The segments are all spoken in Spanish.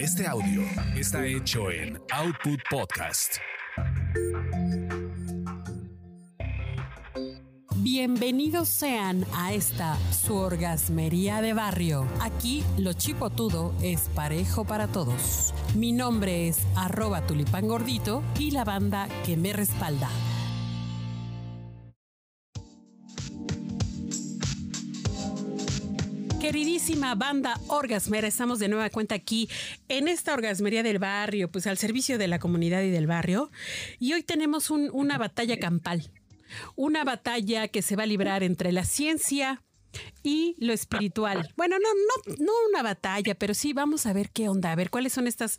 Este audio está hecho en Output Podcast. Bienvenidos sean a esta su orgasmería de barrio. Aquí lo chipotudo es parejo para todos. Mi nombre es arroba tulipán gordito y la banda que me respalda. Queridísima banda orgasmera, estamos de nueva cuenta aquí en esta orgasmería del barrio, pues al servicio de la comunidad y del barrio. Y hoy tenemos una batalla campal, una batalla que se va a librar entre la ciencia, y lo espiritual. Bueno, no, no, no una batalla, pero sí vamos a ver qué onda, a ver cuáles son estas,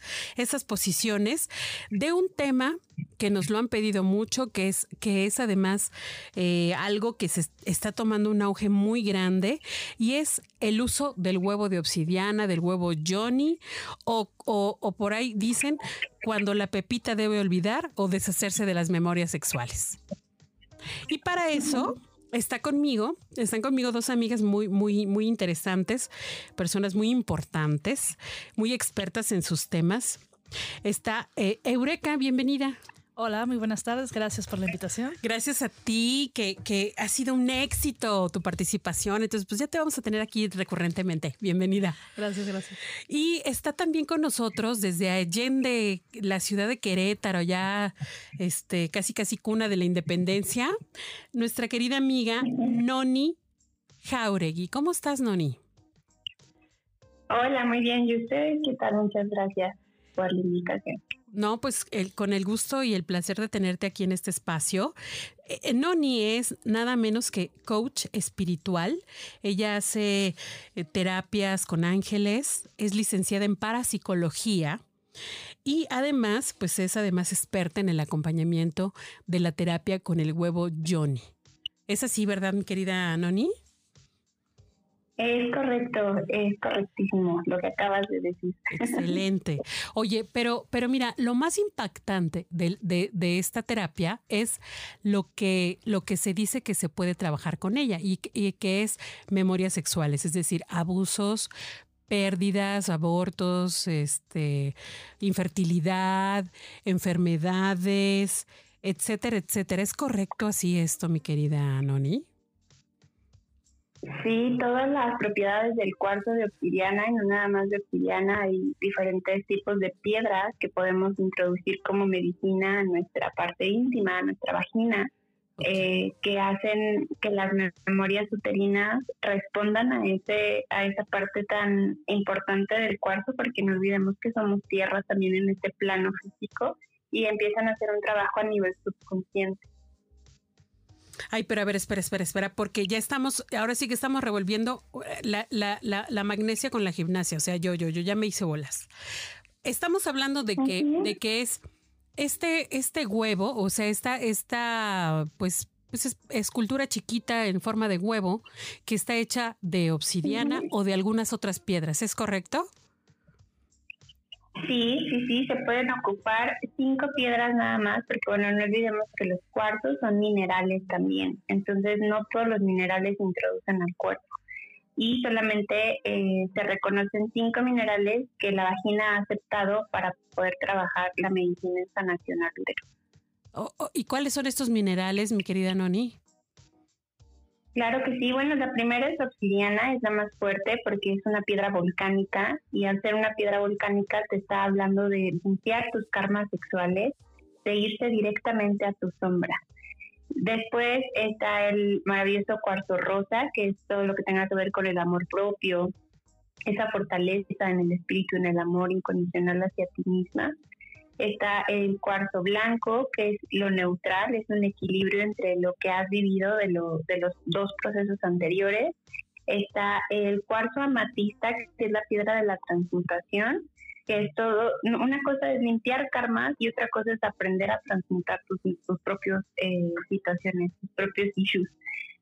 posiciones de un tema que nos lo han pedido mucho, que es, que es además eh, algo que se está tomando un auge muy grande y es el uso del huevo de obsidiana, del huevo Johnny, o, o por ahí dicen cuando la pepita debe olvidar o deshacerse de las memorias sexuales. Y para eso está conmigo, están conmigo dos amigas muy, muy, muy interesantes, personas muy importantes, muy expertas en sus temas. Está eh, Eureka, bienvenida. Hola, muy buenas tardes. Gracias por la invitación. Gracias a ti, que, que, ha sido un éxito tu participación. Entonces, pues ya te vamos a tener aquí recurrentemente. Bienvenida. Gracias, gracias. Y está también con nosotros desde Allende, la ciudad de Querétaro, ya este, casi casi cuna de la independencia, nuestra querida amiga Noni Jauregui. ¿Cómo estás, Noni? Hola, muy bien. ¿Y usted qué tal? Muchas gracias por la invitación. No, pues con el gusto y el placer de tenerte aquí en este espacio. Eh, eh, Noni es nada menos que coach espiritual. Ella hace eh, terapias con ángeles, es licenciada en parapsicología. Y además, pues es además experta en el acompañamiento de la terapia con el huevo Johnny. ¿Es así, verdad, mi querida Noni? Es correcto, es correctísimo lo que acabas de decir. Excelente. Oye, pero, pero mira, lo más impactante de, de, esta terapia es lo que, lo que se dice que se puede trabajar con ella y, que es memorias sexuales, es decir, abusos, pérdidas, abortos, este, infertilidad, enfermedades, etcétera, etcétera. ¿Es correcto así esto, mi querida Noni? Sí, todas las propiedades del cuarzo de obsidiana, y no nada más de obsidiana, hay diferentes tipos de piedras que podemos introducir como medicina a nuestra parte íntima, a nuestra vagina, eh, que hacen que las memorias uterinas respondan a ese a esa parte tan importante del cuarzo, porque no olvidemos que somos tierra también en este plano físico y empiezan a hacer un trabajo a nivel subconsciente. Ay, pero a ver, espera, espera, espera, porque ya estamos, ahora sí que estamos revolviendo eh, la, la, la, magnesia con la gimnasia. O sea, yo, yo, yo ya me hice bolas. Estamos hablando de que, de que es este, este huevo, o sea, esta, esta, pues, pues escultura chiquita en forma de huevo que está hecha de obsidiana o de algunas otras piedras, ¿es correcto? Sí, sí, sí, se pueden ocupar cinco piedras nada más, porque bueno, no olvidemos que los cuartos son minerales también, entonces no todos los minerales se introducen al cuerpo y solamente eh, se reconocen cinco minerales que la vagina ha aceptado para poder trabajar la medicina sanación oh, oh, ¿Y cuáles son estos minerales, mi querida Noni? Claro que sí, bueno, la primera es obsidiana, es la más fuerte porque es una piedra volcánica y al ser una piedra volcánica te está hablando de limpiar tus karmas sexuales, de irse directamente a tu sombra. Después está el maravilloso cuarzo rosa, que es todo lo que tenga que ver con el amor propio, esa fortaleza en el espíritu, en el amor incondicional hacia ti misma. Está el cuarzo blanco, que es lo neutral, es un equilibrio entre lo que has vivido de, lo, de los dos procesos anteriores. Está el cuarzo amatista, que es la piedra de la transmutación, que es todo, una cosa es limpiar karmas y otra cosa es aprender a transmutar tus, tus propias eh, situaciones, tus propios issues.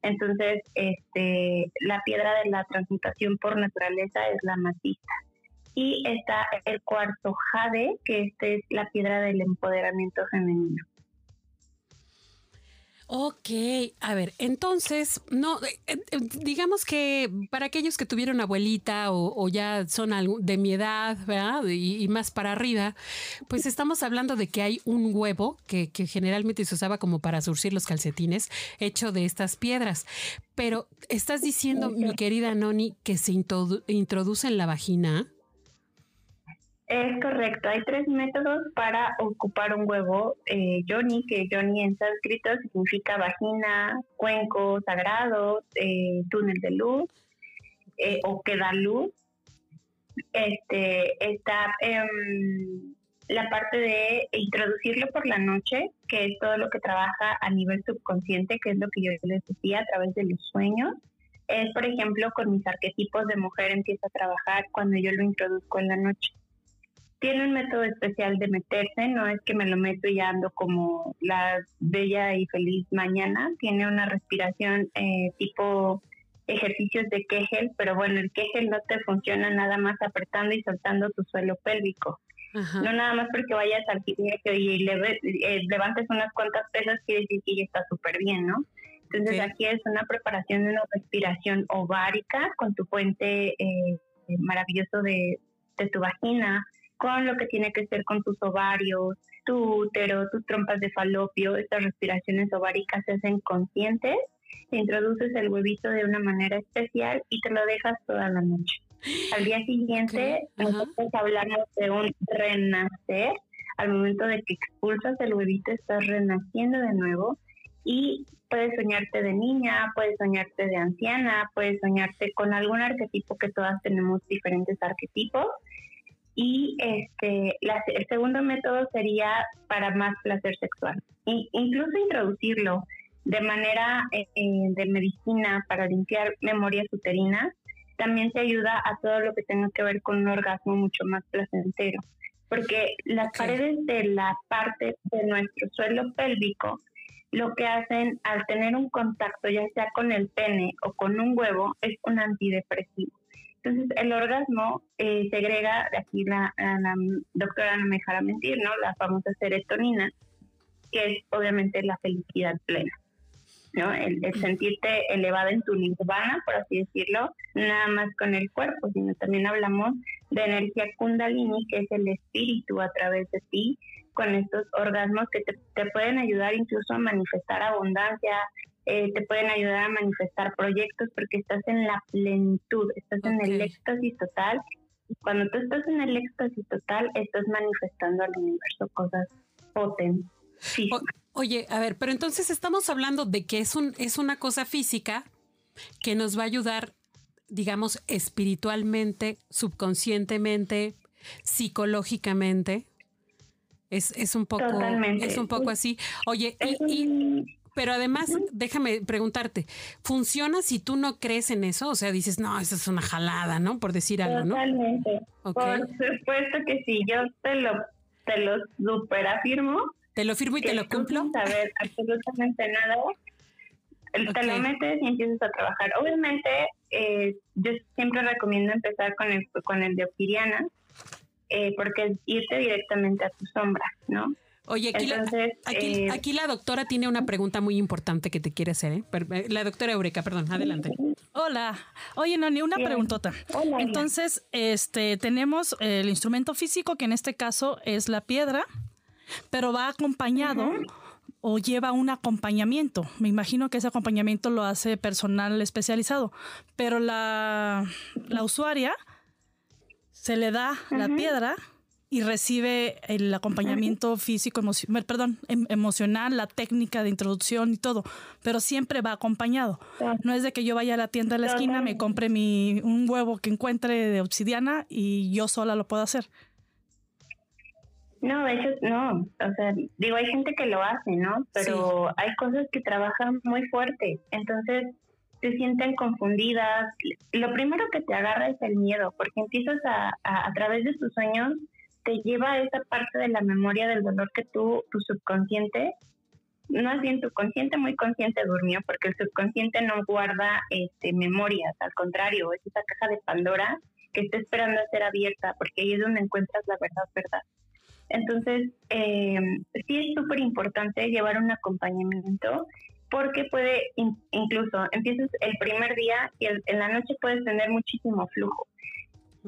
Entonces, este, la piedra de la transmutación por naturaleza es la amatista. Y está el cuarzo jade, que este es la piedra del empoderamiento femenino. Ok, a ver, entonces, no, eh, eh, digamos que para aquellos que tuvieron abuelita o, ya son de mi edad, ¿verdad? Y, más para arriba, pues estamos hablando de que hay un huevo que, generalmente se usaba como para surcir los calcetines, hecho de estas piedras. Pero estás diciendo, mi querida Noni, que se introduce en la vagina. Es correcto, hay tres métodos para ocupar un huevo. Eh, Johnny, que Johnny en sánscrito significa vagina, cuenco sagrado, eh, túnel de luz eh, o que da luz. Este, está la parte de introducirlo por la noche, que es todo lo que trabaja a nivel subconsciente, que es lo que yo les decía a través de los sueños. Es, por ejemplo, con mis arquetipos de mujer empieza a trabajar cuando yo lo introduzco en la noche tiene un método especial de meterse, no es que me lo meto y ando como la bella y feliz mañana, tiene una respiración eh, tipo ejercicios de Kegel, pero bueno, el Kegel no te funciona nada más apretando y soltando tu suelo pélvico. No nada más porque vayas al gimnasio y eh, levantes unas cuantas pesas quiere decir que ya está súper bien, ¿no? Entonces aquí es una preparación de una respiración ovárica con tu puente eh, maravilloso de, de tu vagina, con lo que tiene que ser con tus ovarios, tu útero, tus trompas de falopio. Estas respiraciones ováricas se hacen conscientes. Te introduces el huevito de una manera especial y te lo dejas toda la noche. Al día siguiente, nosotros hablamos de un renacer. Al momento de que expulsas el huevito, estás renaciendo de nuevo y puedes soñarte de niña, puedes soñarte de anciana, puedes soñarte con algún arquetipo que todas tenemos diferentes arquetipos y este, el segundo método sería para más placer sexual. incluso introducirlo de manera eh, eh, de medicina para limpiar memorias uterinas también te ayuda a todo lo que tenga que ver con un orgasmo mucho más placentero. Porque las paredes de la parte de nuestro suelo pélvico lo que hacen al tener un contacto, ya sea con el pene o con un huevo, es un antidepresivo. Entonces, el orgasmo eh, segrega, de aquí la, doctora no me dejará mentir, ¿no? La famosa serotonina, que es obviamente la felicidad plena, ¿no? El, sentirte elevada en tu nirvana, por así decirlo, nada más con el cuerpo, sino también hablamos de energía kundalini, que es el espíritu a través de ti, con estos orgasmos que te, te pueden ayudar incluso a manifestar abundancia, eh, te pueden ayudar a manifestar proyectos porque estás en la plenitud, estás en el éxtasis total. Y cuando tú estás en el éxtasis total, estás manifestando al universo cosas potentes. oye, a ver, pero entonces estamos hablando de que es, un, es una cosa física que nos va a ayudar, digamos, espiritualmente, subconscientemente, psicológicamente. Es, es un poco, es un poco así. Oye, y, pero además, déjame preguntarte, ¿funciona si tú no crees en eso? O sea, dices, no, eso es una jalada, ¿no? Por decir algo, ¿no? Totalmente. Por supuesto que sí, yo te lo, te lo super afirmo. ¿Te lo firmo y te lo cumplo? Sin saber absolutamente nada. Te lo metes y empiezas a trabajar. Obviamente, eh, yo siempre recomiendo empezar con el, con el de Opiriana, eh, porque es irte directamente a tu sombra, ¿no? Oye, eh, aquí, la, doctora tiene una pregunta muy importante que te quiere hacer. ¿eh? eh la doctora Eureka, perdón, adelante. Hola. Oye, Nani, una preguntota. Entonces, este, tenemos el instrumento físico, que en este caso es la piedra, pero va acompañado o lleva un acompañamiento. Me imagino que ese acompañamiento lo hace personal especializado, pero la, la usuaria se le da la piedra y recibe el acompañamiento físico, perdón, em, emocional, la técnica de introducción y todo, pero siempre va acompañado. No es de que yo vaya a la tienda de la esquina, me compre mi, un huevo que encuentre de obsidiana y yo sola lo puedo hacer. No, de hecho, no. O sea, digo, hay gente que lo hace, ¿no? Pero hay cosas que trabajan muy fuerte. Entonces, se sienten confundidas. Lo primero que te agarra es el miedo, porque empiezas a, a, a través de tus sueños lleva esa parte de la memoria del dolor que tú, tu subconsciente, no es bien tu consciente muy consciente durmió, porque el subconsciente no guarda este, memorias, al contrario, es esa caja de Pandora que está esperando a ser abierta, porque ahí es donde encuentras la verdad, verdad. Entonces, eh, sí es súper importante llevar un acompañamiento porque puede, incluso empiezas el primer día y en la noche puedes tener muchísimo flujo.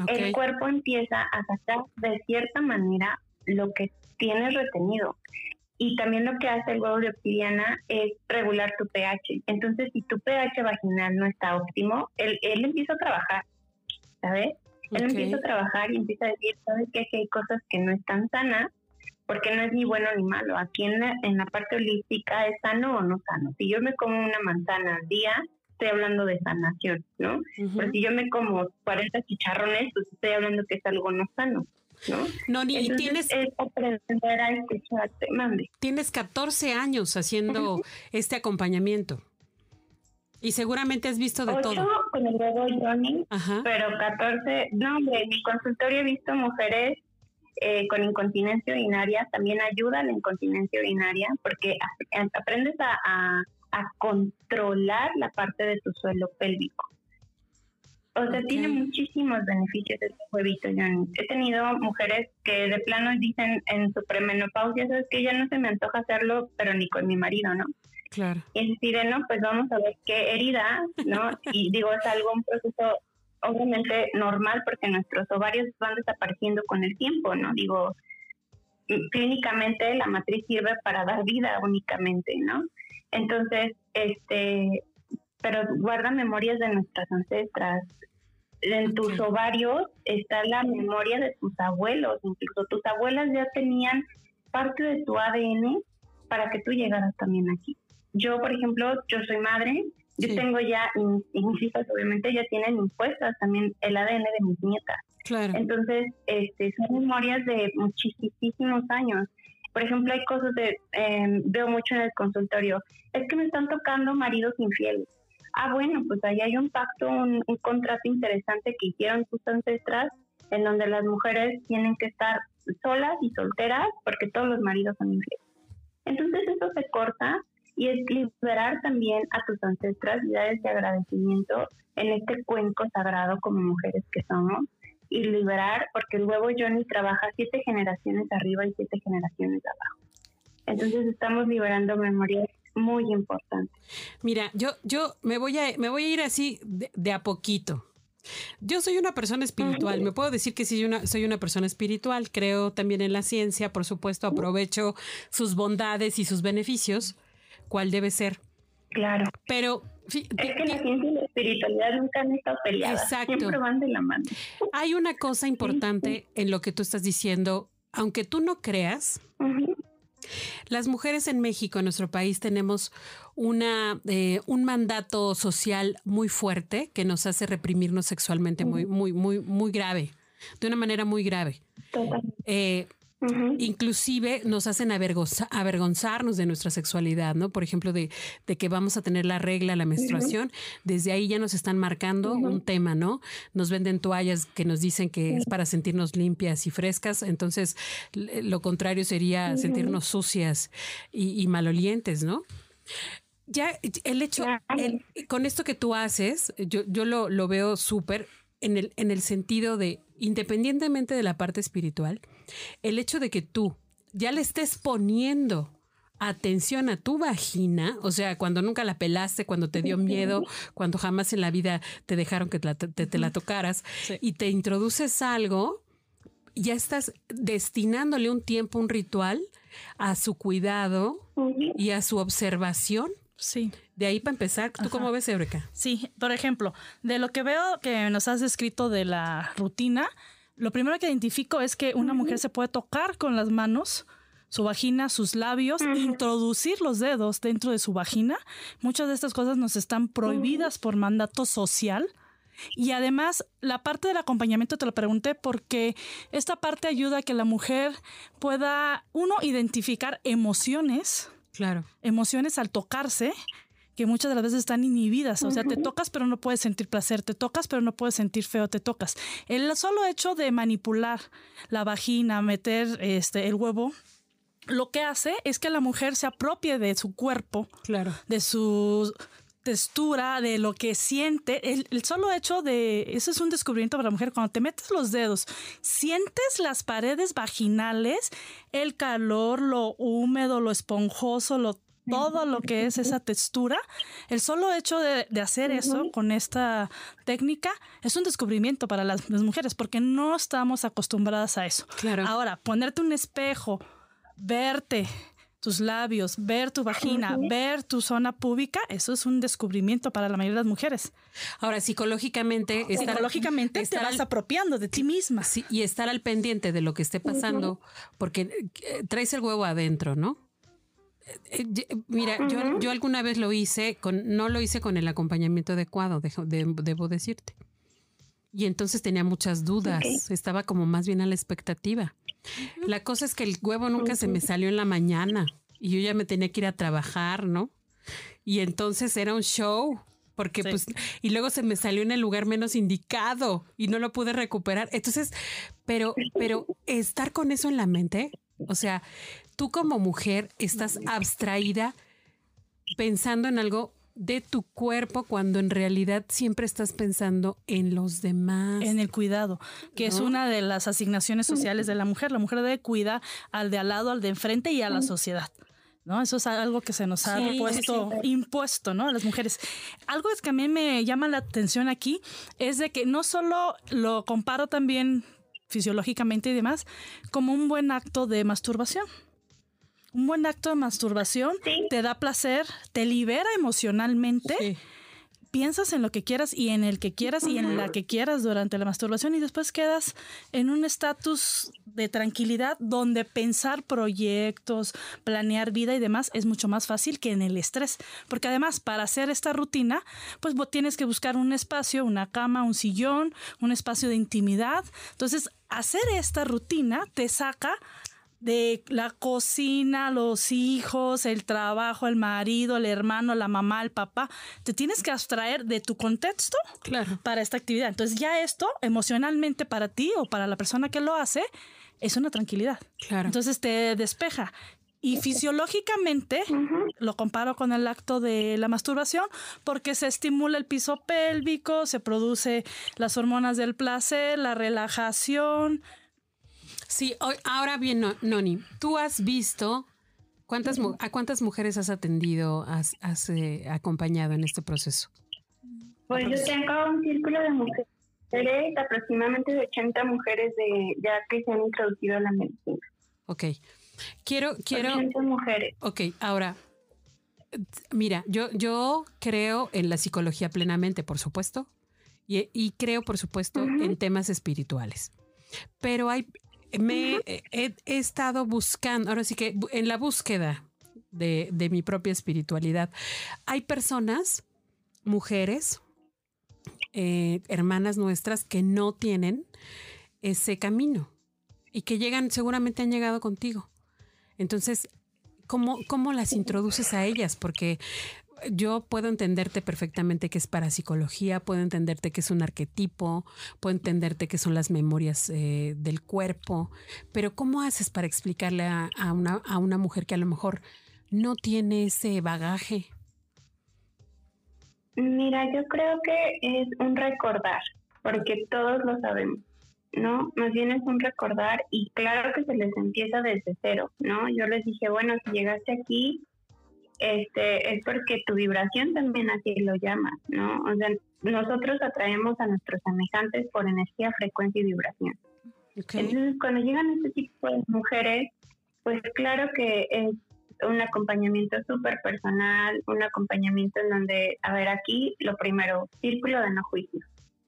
El cuerpo empieza a sacar de cierta manera lo que tienes retenido. Y también lo que hace el huevo de obsidiana es regular tu pH. Entonces, si tu pH vaginal no está óptimo, él, él empieza a trabajar, ¿sabes? Él empieza a trabajar y empieza a decir, ¿sabes qué? Que hay cosas que no están sanas, porque no es ni bueno ni malo. Aquí en la, en la parte holística es sano o no sano. Si yo me como una manzana al día, estoy hablando de sanación, ¿no? Pero si yo me como 40 chicharrones, pues estoy hablando que es algo no sano. ¿no? No, ni tienes. Es aprender a escucharte, mande. Tienes 14 años haciendo este acompañamiento. Y seguramente has visto de todo. con el bebé Johnny, pero 14. No, hombre, en mi consultorio he visto mujeres eh, con incontinencia urinaria. También ayuda la incontinencia urinaria porque aprendes a, a controlar la parte de tu suelo pélvico. O sea, tiene muchísimos beneficios este huevito, He tenido mujeres que de plano dicen en su premenopausia, sabes que ya no se me antoja hacerlo, pero ni con mi marido, ¿no? Claro. Y es decir, no, pues vamos a ver qué herida, ¿no? Y digo, es algo, un proceso obviamente normal porque nuestros ovarios van desapareciendo con el tiempo, ¿no? Digo, clínicamente la matriz sirve para dar vida únicamente, ¿no? Entonces, este, pero guarda memorias de nuestras ancestras. En tus ovarios está la memoria de tus abuelos, incluso tus abuelas ya tenían parte de tu ADN para que tú llegaras también aquí. Yo, por ejemplo, yo soy madre, yo tengo ya, y, mis hijas obviamente ya tienen impuestas también el ADN de mis nietas. Claro. Entonces, este, son memorias de muchísimos años. Por ejemplo, hay cosas de, em, veo mucho en el consultorio, es que me están tocando maridos infieles ah, bueno, pues ahí hay un pacto, un, contrato interesante que hicieron tus ancestras, en donde las mujeres tienen que estar solas y solteras porque todos los maridos son infieles. Entonces eso se corta y es liberar también a tus ancestras y dar ese agradecimiento en este cuenco sagrado como mujeres que somos y liberar, porque el huevo Johnny trabaja siete generaciones arriba y siete generaciones abajo. Entonces estamos liberando memorias muy importante. Mira, yo, yo me voy a, me voy a ir así de, a poquito. Yo soy una persona espiritual, me puedo decir que soy una, soy una persona espiritual, creo también en la ciencia, por supuesto, aprovecho sus bondades y sus beneficios, cuál debe ser. Claro. Pero es que la ciencia y la espiritualidad nunca han estado peleadas, Exacto. siempre van de la mano. Hay una cosa importante en lo que tú estás diciendo, aunque tú no creas, las mujeres en México, en nuestro país, tenemos una, eh, un mandato social muy fuerte que nos hace reprimirnos sexualmente muy, muy, muy, muy grave, de una manera muy grave. Inclusive nos hacen avergonzarnos de nuestra sexualidad, ¿no? Por ejemplo, de, que vamos a tener la regla, la menstruación. Desde ahí ya nos están marcando un tema, ¿no? Nos venden toallas que nos dicen que es para sentirnos limpias y frescas. Entonces, lo contrario sería sentirnos sucias y, malolientes, ¿no? Ya el hecho, con esto que tú haces, yo, yo lo, lo veo súper en el, en el sentido de, independientemente de la parte espiritual, el hecho de que tú ya le estés poniendo atención a tu vagina, o sea, cuando nunca la pelaste, cuando te dio miedo, cuando jamás en la vida te dejaron que te, la tocaras y te introduces algo, ya estás destinándole un tiempo, un ritual a su cuidado y a su observación. Sí. De ahí para empezar, ¿tú cómo ves, Eureka? Sí, por ejemplo, de lo que veo que nos has descrito de la rutina, lo primero que identifico es que una mujer se puede tocar con las manos su vagina, sus labios, introducir los dedos dentro de su vagina. Muchas de estas cosas nos están prohibidas por mandato social. Y además, la parte del acompañamiento te lo pregunté porque esta parte ayuda a que la mujer pueda, uno, identificar emociones. Claro. Emociones al tocarse que muchas de las veces están inhibidas. O sea, te tocas pero no puedes sentir placer, te tocas pero no puedes sentir feo, te tocas. El solo hecho de manipular la vagina, meter este, el huevo, lo que hace es que la mujer se apropie de su cuerpo, claro. de su textura, de lo que siente. El, el, solo hecho de, eso es un descubrimiento para la mujer, cuando te metes los dedos, sientes las paredes vaginales, el calor, lo húmedo, lo esponjoso, lo todo lo que es esa textura, el solo hecho de, hacer eso con esta técnica es un descubrimiento para las, mujeres porque no estamos acostumbradas a eso. Claro. Ahora, ponerte un espejo, verte, tus labios, ver tu vagina, ver tu zona pública, eso es un descubrimiento para la mayoría de las mujeres. Ahora, psicológicamente, estar, psicológicamente te vas apropiando de ti misma. Sí, y estar al pendiente de lo que esté pasando, porque eh, traes el huevo adentro, ¿no? Eh, eh, mira, yo, yo, alguna vez lo hice, con, no lo hice con el acompañamiento adecuado, debo decirte. Y entonces tenía muchas dudas, estaba como más bien a la expectativa. La cosa es que el huevo nunca se me salió en la mañana y yo ya me tenía que ir a trabajar, ¿no? Y entonces era un show, porque pues, y luego se me salió en el lugar menos indicado y no lo pude recuperar. Entonces, pero, pero estar con eso en la mente, o sea, tú como mujer estás abstraída pensando en algo de tu cuerpo cuando en realidad siempre estás pensando en los demás. En el cuidado, que es una de las asignaciones sociales de la mujer. La mujer debe cuidar al de al lado, al de enfrente y a la sociedad. ¿no? Eso es algo que se nos ha puesto, impuesto, ¿no? A las mujeres. Algo es que a mí me llama la atención aquí es de que no solo lo comparo también fisiológicamente y demás, como un buen acto de masturbación. Un buen acto de masturbación te da placer, te libera emocionalmente. Piensas en lo que quieras y en el que quieras y en la que quieras durante la masturbación y después quedas en un estatus de tranquilidad donde pensar proyectos, planear vida y demás es mucho más fácil que en el estrés. Porque además, para hacer esta rutina, pues tienes que buscar un espacio, una cama, un sillón, un espacio de intimidad. Entonces, hacer esta rutina te saca de la cocina, los hijos, el trabajo, el marido, el hermano, la mamá, el papá. Te tienes que abstraer de tu contexto claro. para esta actividad. Entonces ya esto emocionalmente para ti o para la persona que lo hace es una tranquilidad. Claro. Entonces te despeja. Y fisiológicamente lo comparo con el acto de la masturbación porque se estimula el piso pélvico, se produce las hormonas del placer, la relajación, Sí, ahora bien, Noni, tú has visto cuántas a cuántas mujeres has atendido, has, eh, acompañado en este proceso. Pues yo tengo un círculo de mujeres, aproximadamente de 80 mujeres de ya que se han introducido a la medicina. Ok. Quiero, quiero. 80 mujeres. Ok, ahora, mira, yo, yo creo en la psicología plenamente, por supuesto, y, creo, por supuesto, en temas espirituales. Pero hay, me he, estado buscando, ahora sí que en la búsqueda de, mi propia espiritualidad, hay personas, mujeres, eh, hermanas nuestras que no tienen ese camino y que llegan, seguramente han llegado contigo. Entonces, ¿cómo, cómo las introduces a ellas? Porque yo puedo entenderte perfectamente que es parapsicología, puedo entenderte que es un arquetipo, puedo entenderte que son las memorias eh, del cuerpo, pero ¿cómo haces para explicarle a, una, a una mujer que a lo mejor no tiene ese bagaje? Mira, yo creo que es un recordar, porque todos lo sabemos, ¿no? Más bien es un recordar y claro que se les empieza desde cero, ¿no? Yo les dije, bueno, si llegaste aquí, este, es porque tu vibración también así lo llama, ¿no? O sea, nosotros atraemos a nuestros semejantes por energía, frecuencia y vibración. Entonces, cuando llegan este tipo de mujeres, pues claro que es un acompañamiento súper personal, un acompañamiento en donde, a ver, aquí lo primero, círculo de no juicio.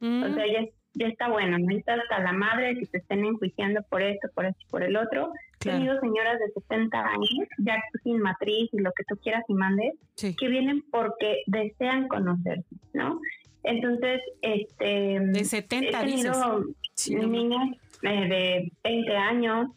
O mm. sea, ya, ya está bueno, no está hasta la madre que te estén enjuiciando por esto, por esto y por el otro, He tenido señoras de 70 años, ya sin matriz y lo que tú quieras y mandes, que vienen porque desean conocerse, ¿no? Entonces, este... De 70 he tenido niñas eh, de 20 años,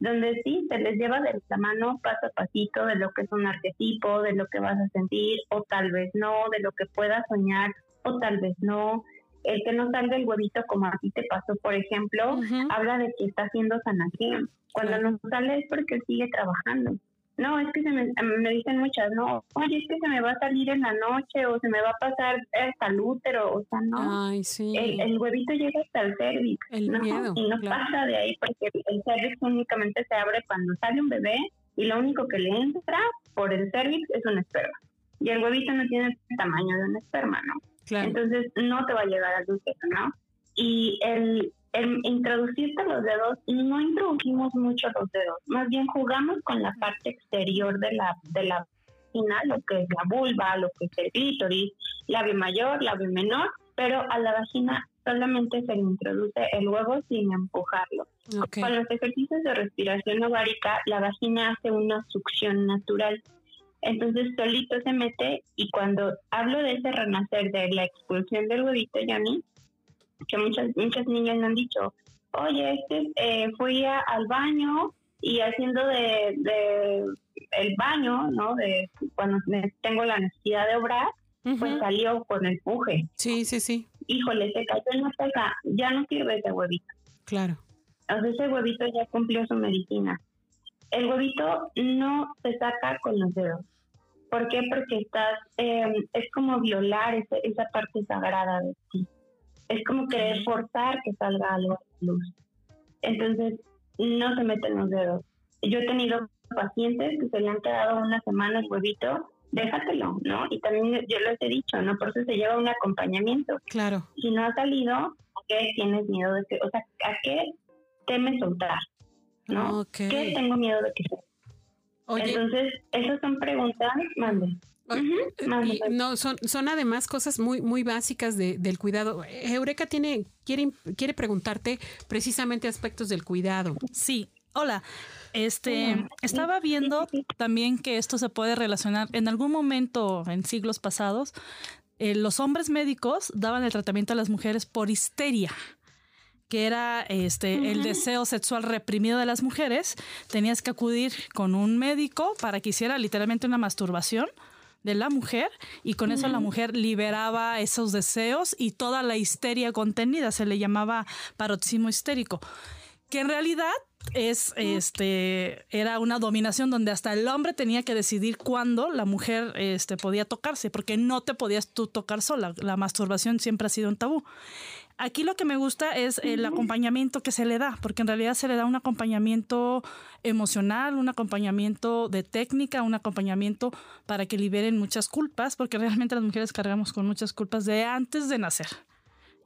donde sí, se les lleva de la mano paso a pasito de lo que es un arquetipo, de lo que vas a sentir, o tal vez no, de lo que puedas soñar, o tal vez no el que no salga el huevito como a ti te pasó, por ejemplo, habla de que está haciendo sanación. Cuando no sale es porque sigue trabajando. No, es que se me, me, dicen muchas, no, oye, es que se me va a salir en la noche o se me va a pasar hasta el útero, o sea, no. Ay, sí. el, huevito llega hasta el cervix, el Miedo, y no pasa de ahí porque el cervix únicamente se abre cuando sale un bebé y lo único que le entra por el cervix es un esperma. Y el huevito no tiene el tamaño de un esperma, ¿no? Entonces no te va a llegar al útero, ¿no? Y el, el introducirte los dedos, no introdujimos mucho los dedos, más bien jugamos con la parte exterior de la, de la vagina, lo que es la vulva, lo que es el clítoris, labio mayor, labio menor, pero a la vagina solamente se le introduce el huevo sin empujarlo. Con los ejercicios de respiración ovárica, la vagina hace una succión natural. Entonces solito se mete y cuando hablo de ese renacer, de la expulsión del huevito, mí que muchas, muchas niñas me han dicho, oye, este, eh, fui al baño y haciendo de, de, el baño, ¿no? De cuando tengo la necesidad de obrar, pues salió con el puje. Sí, sí, sí. Híjole, se cayó en la taza, ya no sirve ese huevito. Claro. Entonces ese huevito ya cumplió su medicina. El huevito no se saca con los dedos. ¿Por qué? Porque estás, em, es como violar esa parte sagrada de ti. Es como querer forzar que salga algo a la luz. Entonces, no se meten los dedos. Yo he tenido pacientes que se le han quedado una semana el huevito, déjatelo, ¿no? Y también yo les he dicho, ¿no? Por eso se lleva un acompañamiento. Claro. Si no ha salido, ¿a qué tienes miedo de que, o sea, ¿a qué temes soltar? ¿No? ¿Qué tengo miedo de que sea? Entonces, esas son preguntas, mande. No, son, son además cosas muy, muy básicas de, del cuidado. Eureka tiene, quiere, quiere preguntarte precisamente aspectos del cuidado. Sí, hola. Este, estaba viendo también que esto se puede relacionar en algún momento en siglos pasados. Eh, los hombres médicos daban el tratamiento a las mujeres por histeria que era este el deseo sexual reprimido de las mujeres, tenías que acudir con un médico para que hiciera literalmente una masturbación de la mujer y con eso la mujer liberaba esos deseos y toda la histeria contenida, se le llamaba paroxismo histérico, que en realidad es este era una dominación donde hasta el hombre tenía que decidir cuándo la mujer este podía tocarse porque no te podías tú tocar sola la masturbación siempre ha sido un tabú Aquí lo que me gusta es el acompañamiento que se le da, porque en realidad se le da un acompañamiento emocional, un acompañamiento de técnica, un acompañamiento para que liberen muchas culpas, porque realmente las mujeres cargamos con muchas culpas de antes de nacer.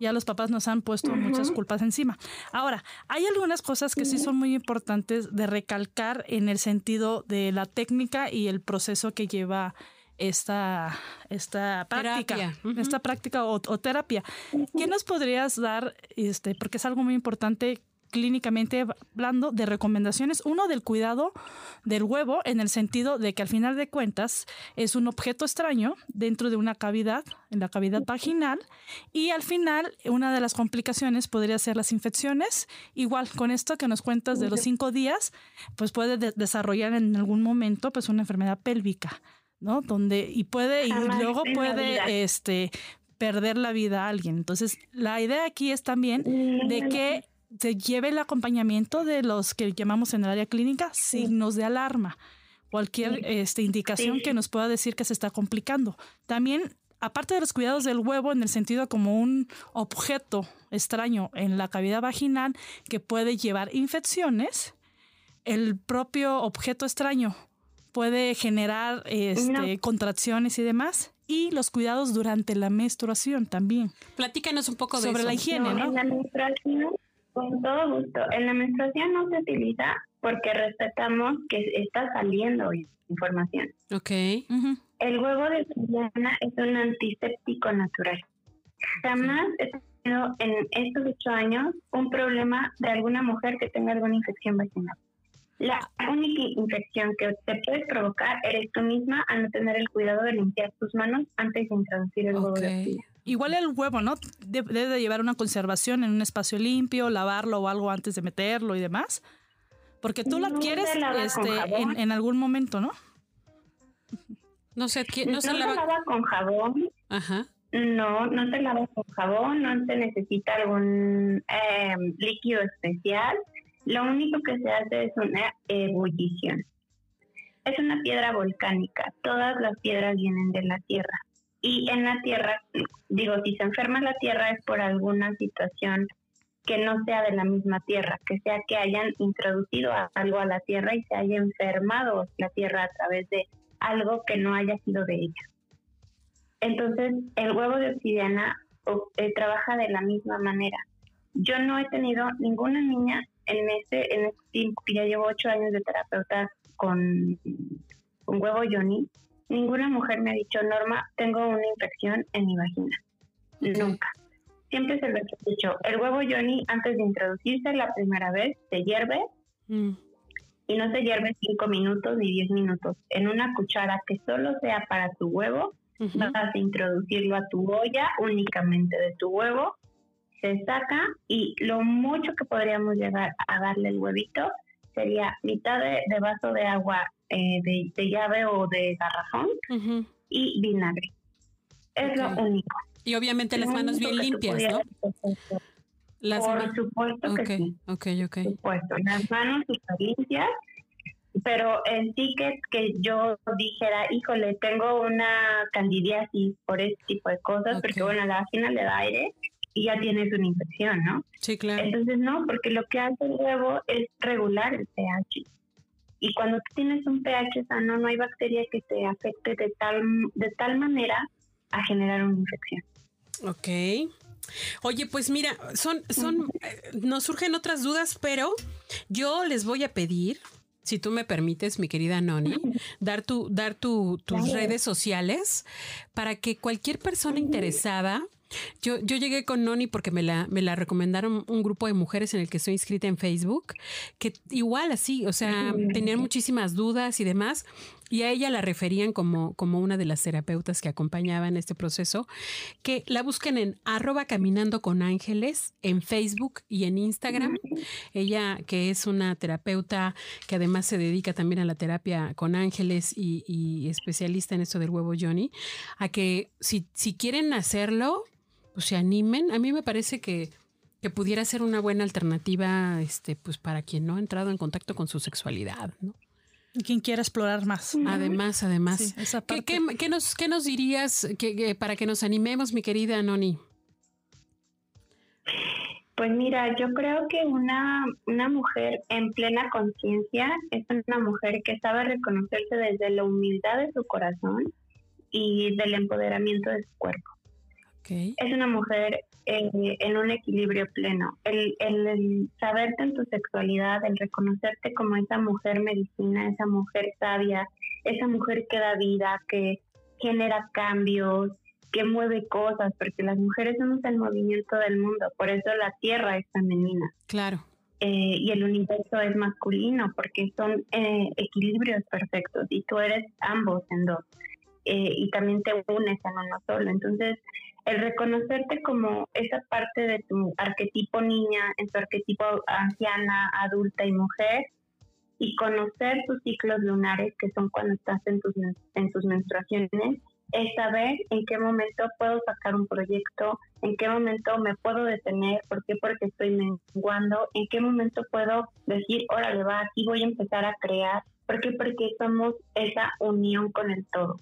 Ya los papás nos han puesto muchas culpas encima. Ahora, hay algunas cosas que sí son muy importantes de recalcar en el sentido de la técnica y el proceso que lleva esta, esta práctica, esta práctica o, terapia. ¿Qué nos podrías dar, este, porque es algo muy importante clínicamente hablando de recomendaciones. Uno del cuidado del huevo en el sentido de que al final de cuentas es un objeto extraño dentro de una cavidad, en la cavidad vaginal, y al final una de las complicaciones podría ser las infecciones. Igual con esto que nos cuentas de los cinco días, pues puede desarrollar en algún momento pues una enfermedad pélvica. ¿No? Donde, y puede, y luego puede, este, perder la vida a alguien. Entonces, la idea aquí es también de que se lleve el acompañamiento de los que llamamos en el área clínica signos de alarma. Cualquier este, indicación que nos pueda decir que se está complicando. También, aparte de los cuidados del huevo, en el sentido como un objeto extraño en la cavidad vaginal que puede llevar infecciones, el propio objeto extraño puede generar este, contracciones y demás. Y los cuidados durante la menstruación también. Platícanos un poco de sobre la higiene, ¿no? En la menstruación, con todo gusto. En la menstruación no se utiliza porque respetamos que está saliendo información. Ok. El huevo de Suyana es un antiséptico natural. Jamás he tenido en estos ocho años un problema de alguna mujer que tenga alguna infección vaginal. La única infección que te puedes provocar eres tú misma al no tener el cuidado de limpiar tus manos antes de introducir el huevo de Igual el huevo, ¿no? Debe de llevar una conservación en un espacio limpio, lavarlo o algo antes de meterlo y demás. Porque tú lo adquieres este, en, algún momento, ¿no? No sé, no, se, lava... con jabón. Ajá. No, no se lava con jabón, no se necesita algún eh, líquido especial. Lo único que se hace es una ebullición. Es una piedra volcánica. Todas las piedras vienen de la tierra. Y en la tierra, digo, si se enferma la tierra es por alguna situación que no sea de la misma tierra, que sea que hayan introducido algo a la tierra y se haya enfermado la tierra a través de algo que no haya sido de ella. Entonces, el huevo de obsidiana eh, trabaja de la misma manera. Yo no he tenido ninguna niña en este, en este tiempo que ya llevo ocho años de terapeuta con, con huevo Johnny, ninguna mujer me ha dicho, Norma, tengo una infección en mi vagina. Nunca. Siempre se lo he dicho. El huevo Johnny, antes de introducirse la primera vez, se hierve. Mm. Y no se hierve cinco minutos ni diez minutos. En una cuchara que solo sea para tu huevo, vas a introducirlo a tu olla únicamente de tu huevo. Se saca y lo mucho que podríamos llegar a darle el huevito sería mitad de, vaso de agua eh, de, llave o de garrafón y vinagre. Es lo único. Y obviamente las manos bien limpias, ¿no? Por supuesto que sí. Ok, ok. Por supuesto. Las manos súper limpias, pero en sí que, que yo dijera, híjole, tengo una candidiasis por ese tipo de cosas, porque bueno, la vagina le da aire y ya tienes una infección, ¿no? Sí, claro. Entonces no, porque lo que hace el huevo es regular el pH. Y cuando tú tienes un pH sano, no hay bacteria que te afecte de tal, de tal manera a generar una infección. Ok. Oye, pues mira, son, son, eh, nos surgen otras dudas, pero yo les voy a pedir, si tú me permites, mi querida Noni, dar tu, dar tu, tus redes sociales para que cualquier persona interesada yo, yo llegué con Noni porque me la, me la recomendaron un grupo de mujeres en el que estoy inscrita en Facebook, que igual así, o sea, tenían muchísimas dudas y demás, y a ella la referían como, como una de las terapeutas que acompañaban este proceso, que la busquen en arroba caminando con ángeles en Facebook y en Instagram. Ella, que es una terapeuta que además se dedica también a la terapia con ángeles y, y especialista en esto del huevo Johnny, a que si, si quieren hacerlo, pues se animen. A mí me parece que, que pudiera ser una buena alternativa, este, pues para quien no ha entrado en contacto con su sexualidad, ¿no? Quien quiera explorar más. Además, además. ¿Qué, qué, nos, ¿Qué nos dirías que, para que nos animemos, mi querida Noni? Pues mira, yo creo que una, una mujer en plena conciencia es una mujer que sabe reconocerse desde la humildad de su corazón y del empoderamiento de su cuerpo. Es una mujer eh, en un equilibrio pleno. El, el, saberte en tu sexualidad, el reconocerte como esa mujer medicina, esa mujer sabia, esa mujer que da vida, que genera cambios, que mueve cosas, porque las mujeres somos el movimiento del mundo, por eso la tierra es femenina. Claro. Eh, y el universo es masculino, porque son eh, equilibrios perfectos y tú eres ambos en dos. y también te unes en uno solo. Entonces, el reconocerte como esa parte de tu arquetipo niña, en tu arquetipo anciana, adulta y mujer, y conocer tus ciclos lunares, que son cuando estás en tus, en tus menstruaciones, es saber en qué momento puedo sacar un proyecto, en qué momento me puedo detener, por qué, porque estoy menguando, en qué momento puedo decir, órale, va, aquí voy a empezar a crear, ¿por qué? Porque somos esa unión con el todo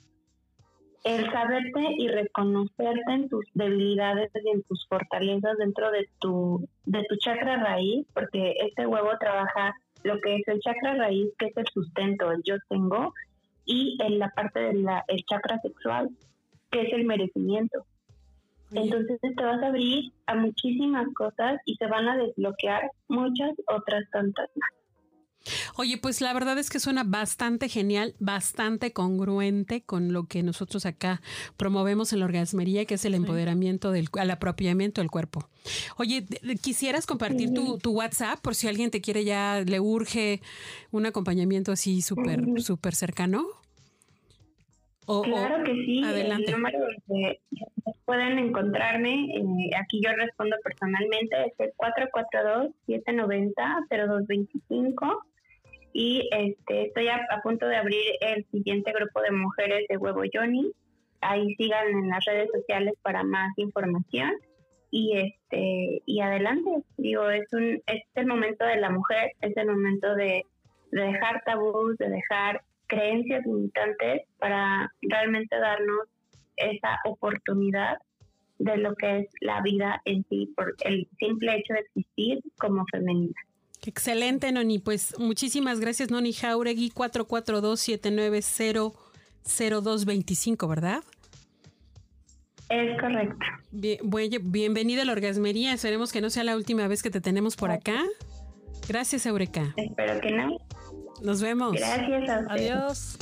el saberte y reconocerte en tus debilidades y en tus fortalezas dentro de tu, de tu chakra raíz, porque este huevo trabaja lo que es el chakra raíz, que es el sustento, el yo tengo, y en la parte del el chakra sexual, que es el merecimiento. Entonces te vas a abrir a muchísimas cosas y se van a desbloquear muchas otras tantas más. Oye, pues la verdad es que suena bastante genial, bastante congruente con lo que nosotros acá promovemos en la orgasmería, que es el empoderamiento del, al apropiamiento del cuerpo. Oye, ¿quisieras compartir tu, WhatsApp por si alguien te quiere ya, le urge un acompañamiento así súper, súper cercano? claro que sí. Adelante. El número pueden encontrarme, eh, aquí yo respondo personalmente, es el 442-790-0225 y este, estoy a, punto de abrir el siguiente grupo de mujeres de Huevo Johnny. Ahí sigan en las redes sociales para más información y este y adelante. Digo, es un es el momento de la mujer, es el momento de, de dejar tabús, de dejar creencias limitantes para realmente darnos esa oportunidad de lo que es la vida en sí por el simple hecho de existir como femenina. Excelente, Noni. Pues muchísimas gracias, Noni Jauregui, 442-790. 0225, ¿verdad? Es correcto. Bien, bienvenida a la orgasmería. Esperemos que no sea la última vez que te tenemos por acá. Gracias, Eureka. Espero que no. Nos vemos. Gracias a Adiós.